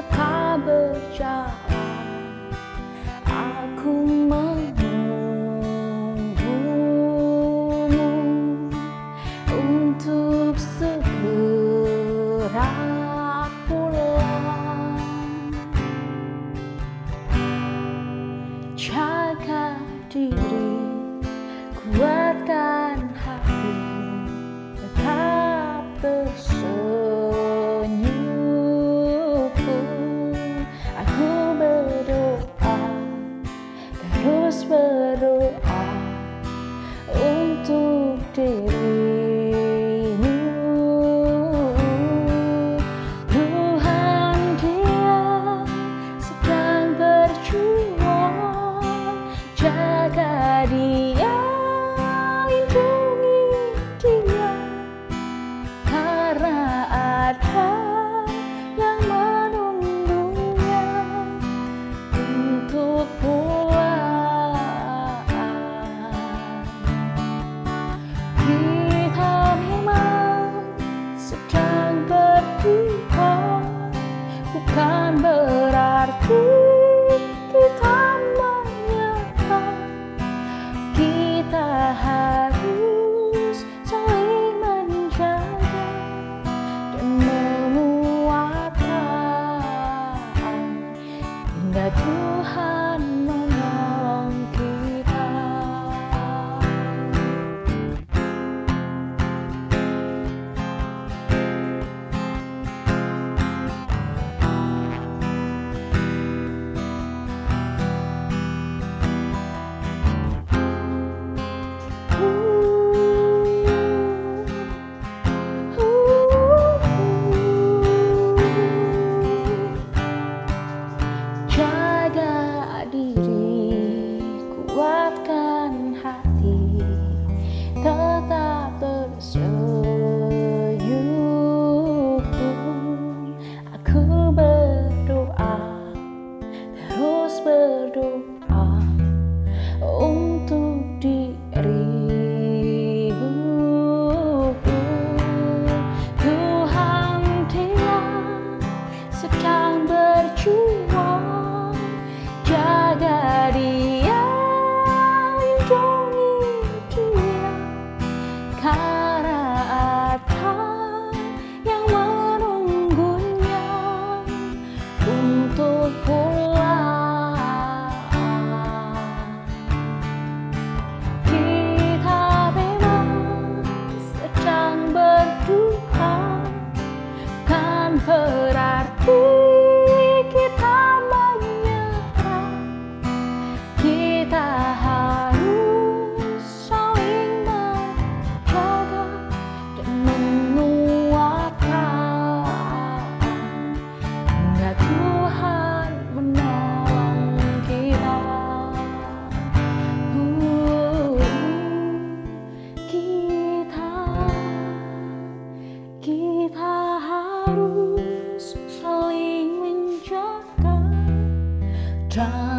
serta berjalan aku menunggumu untuk segera pulang. Jaga diri. whisper Jaga untuk try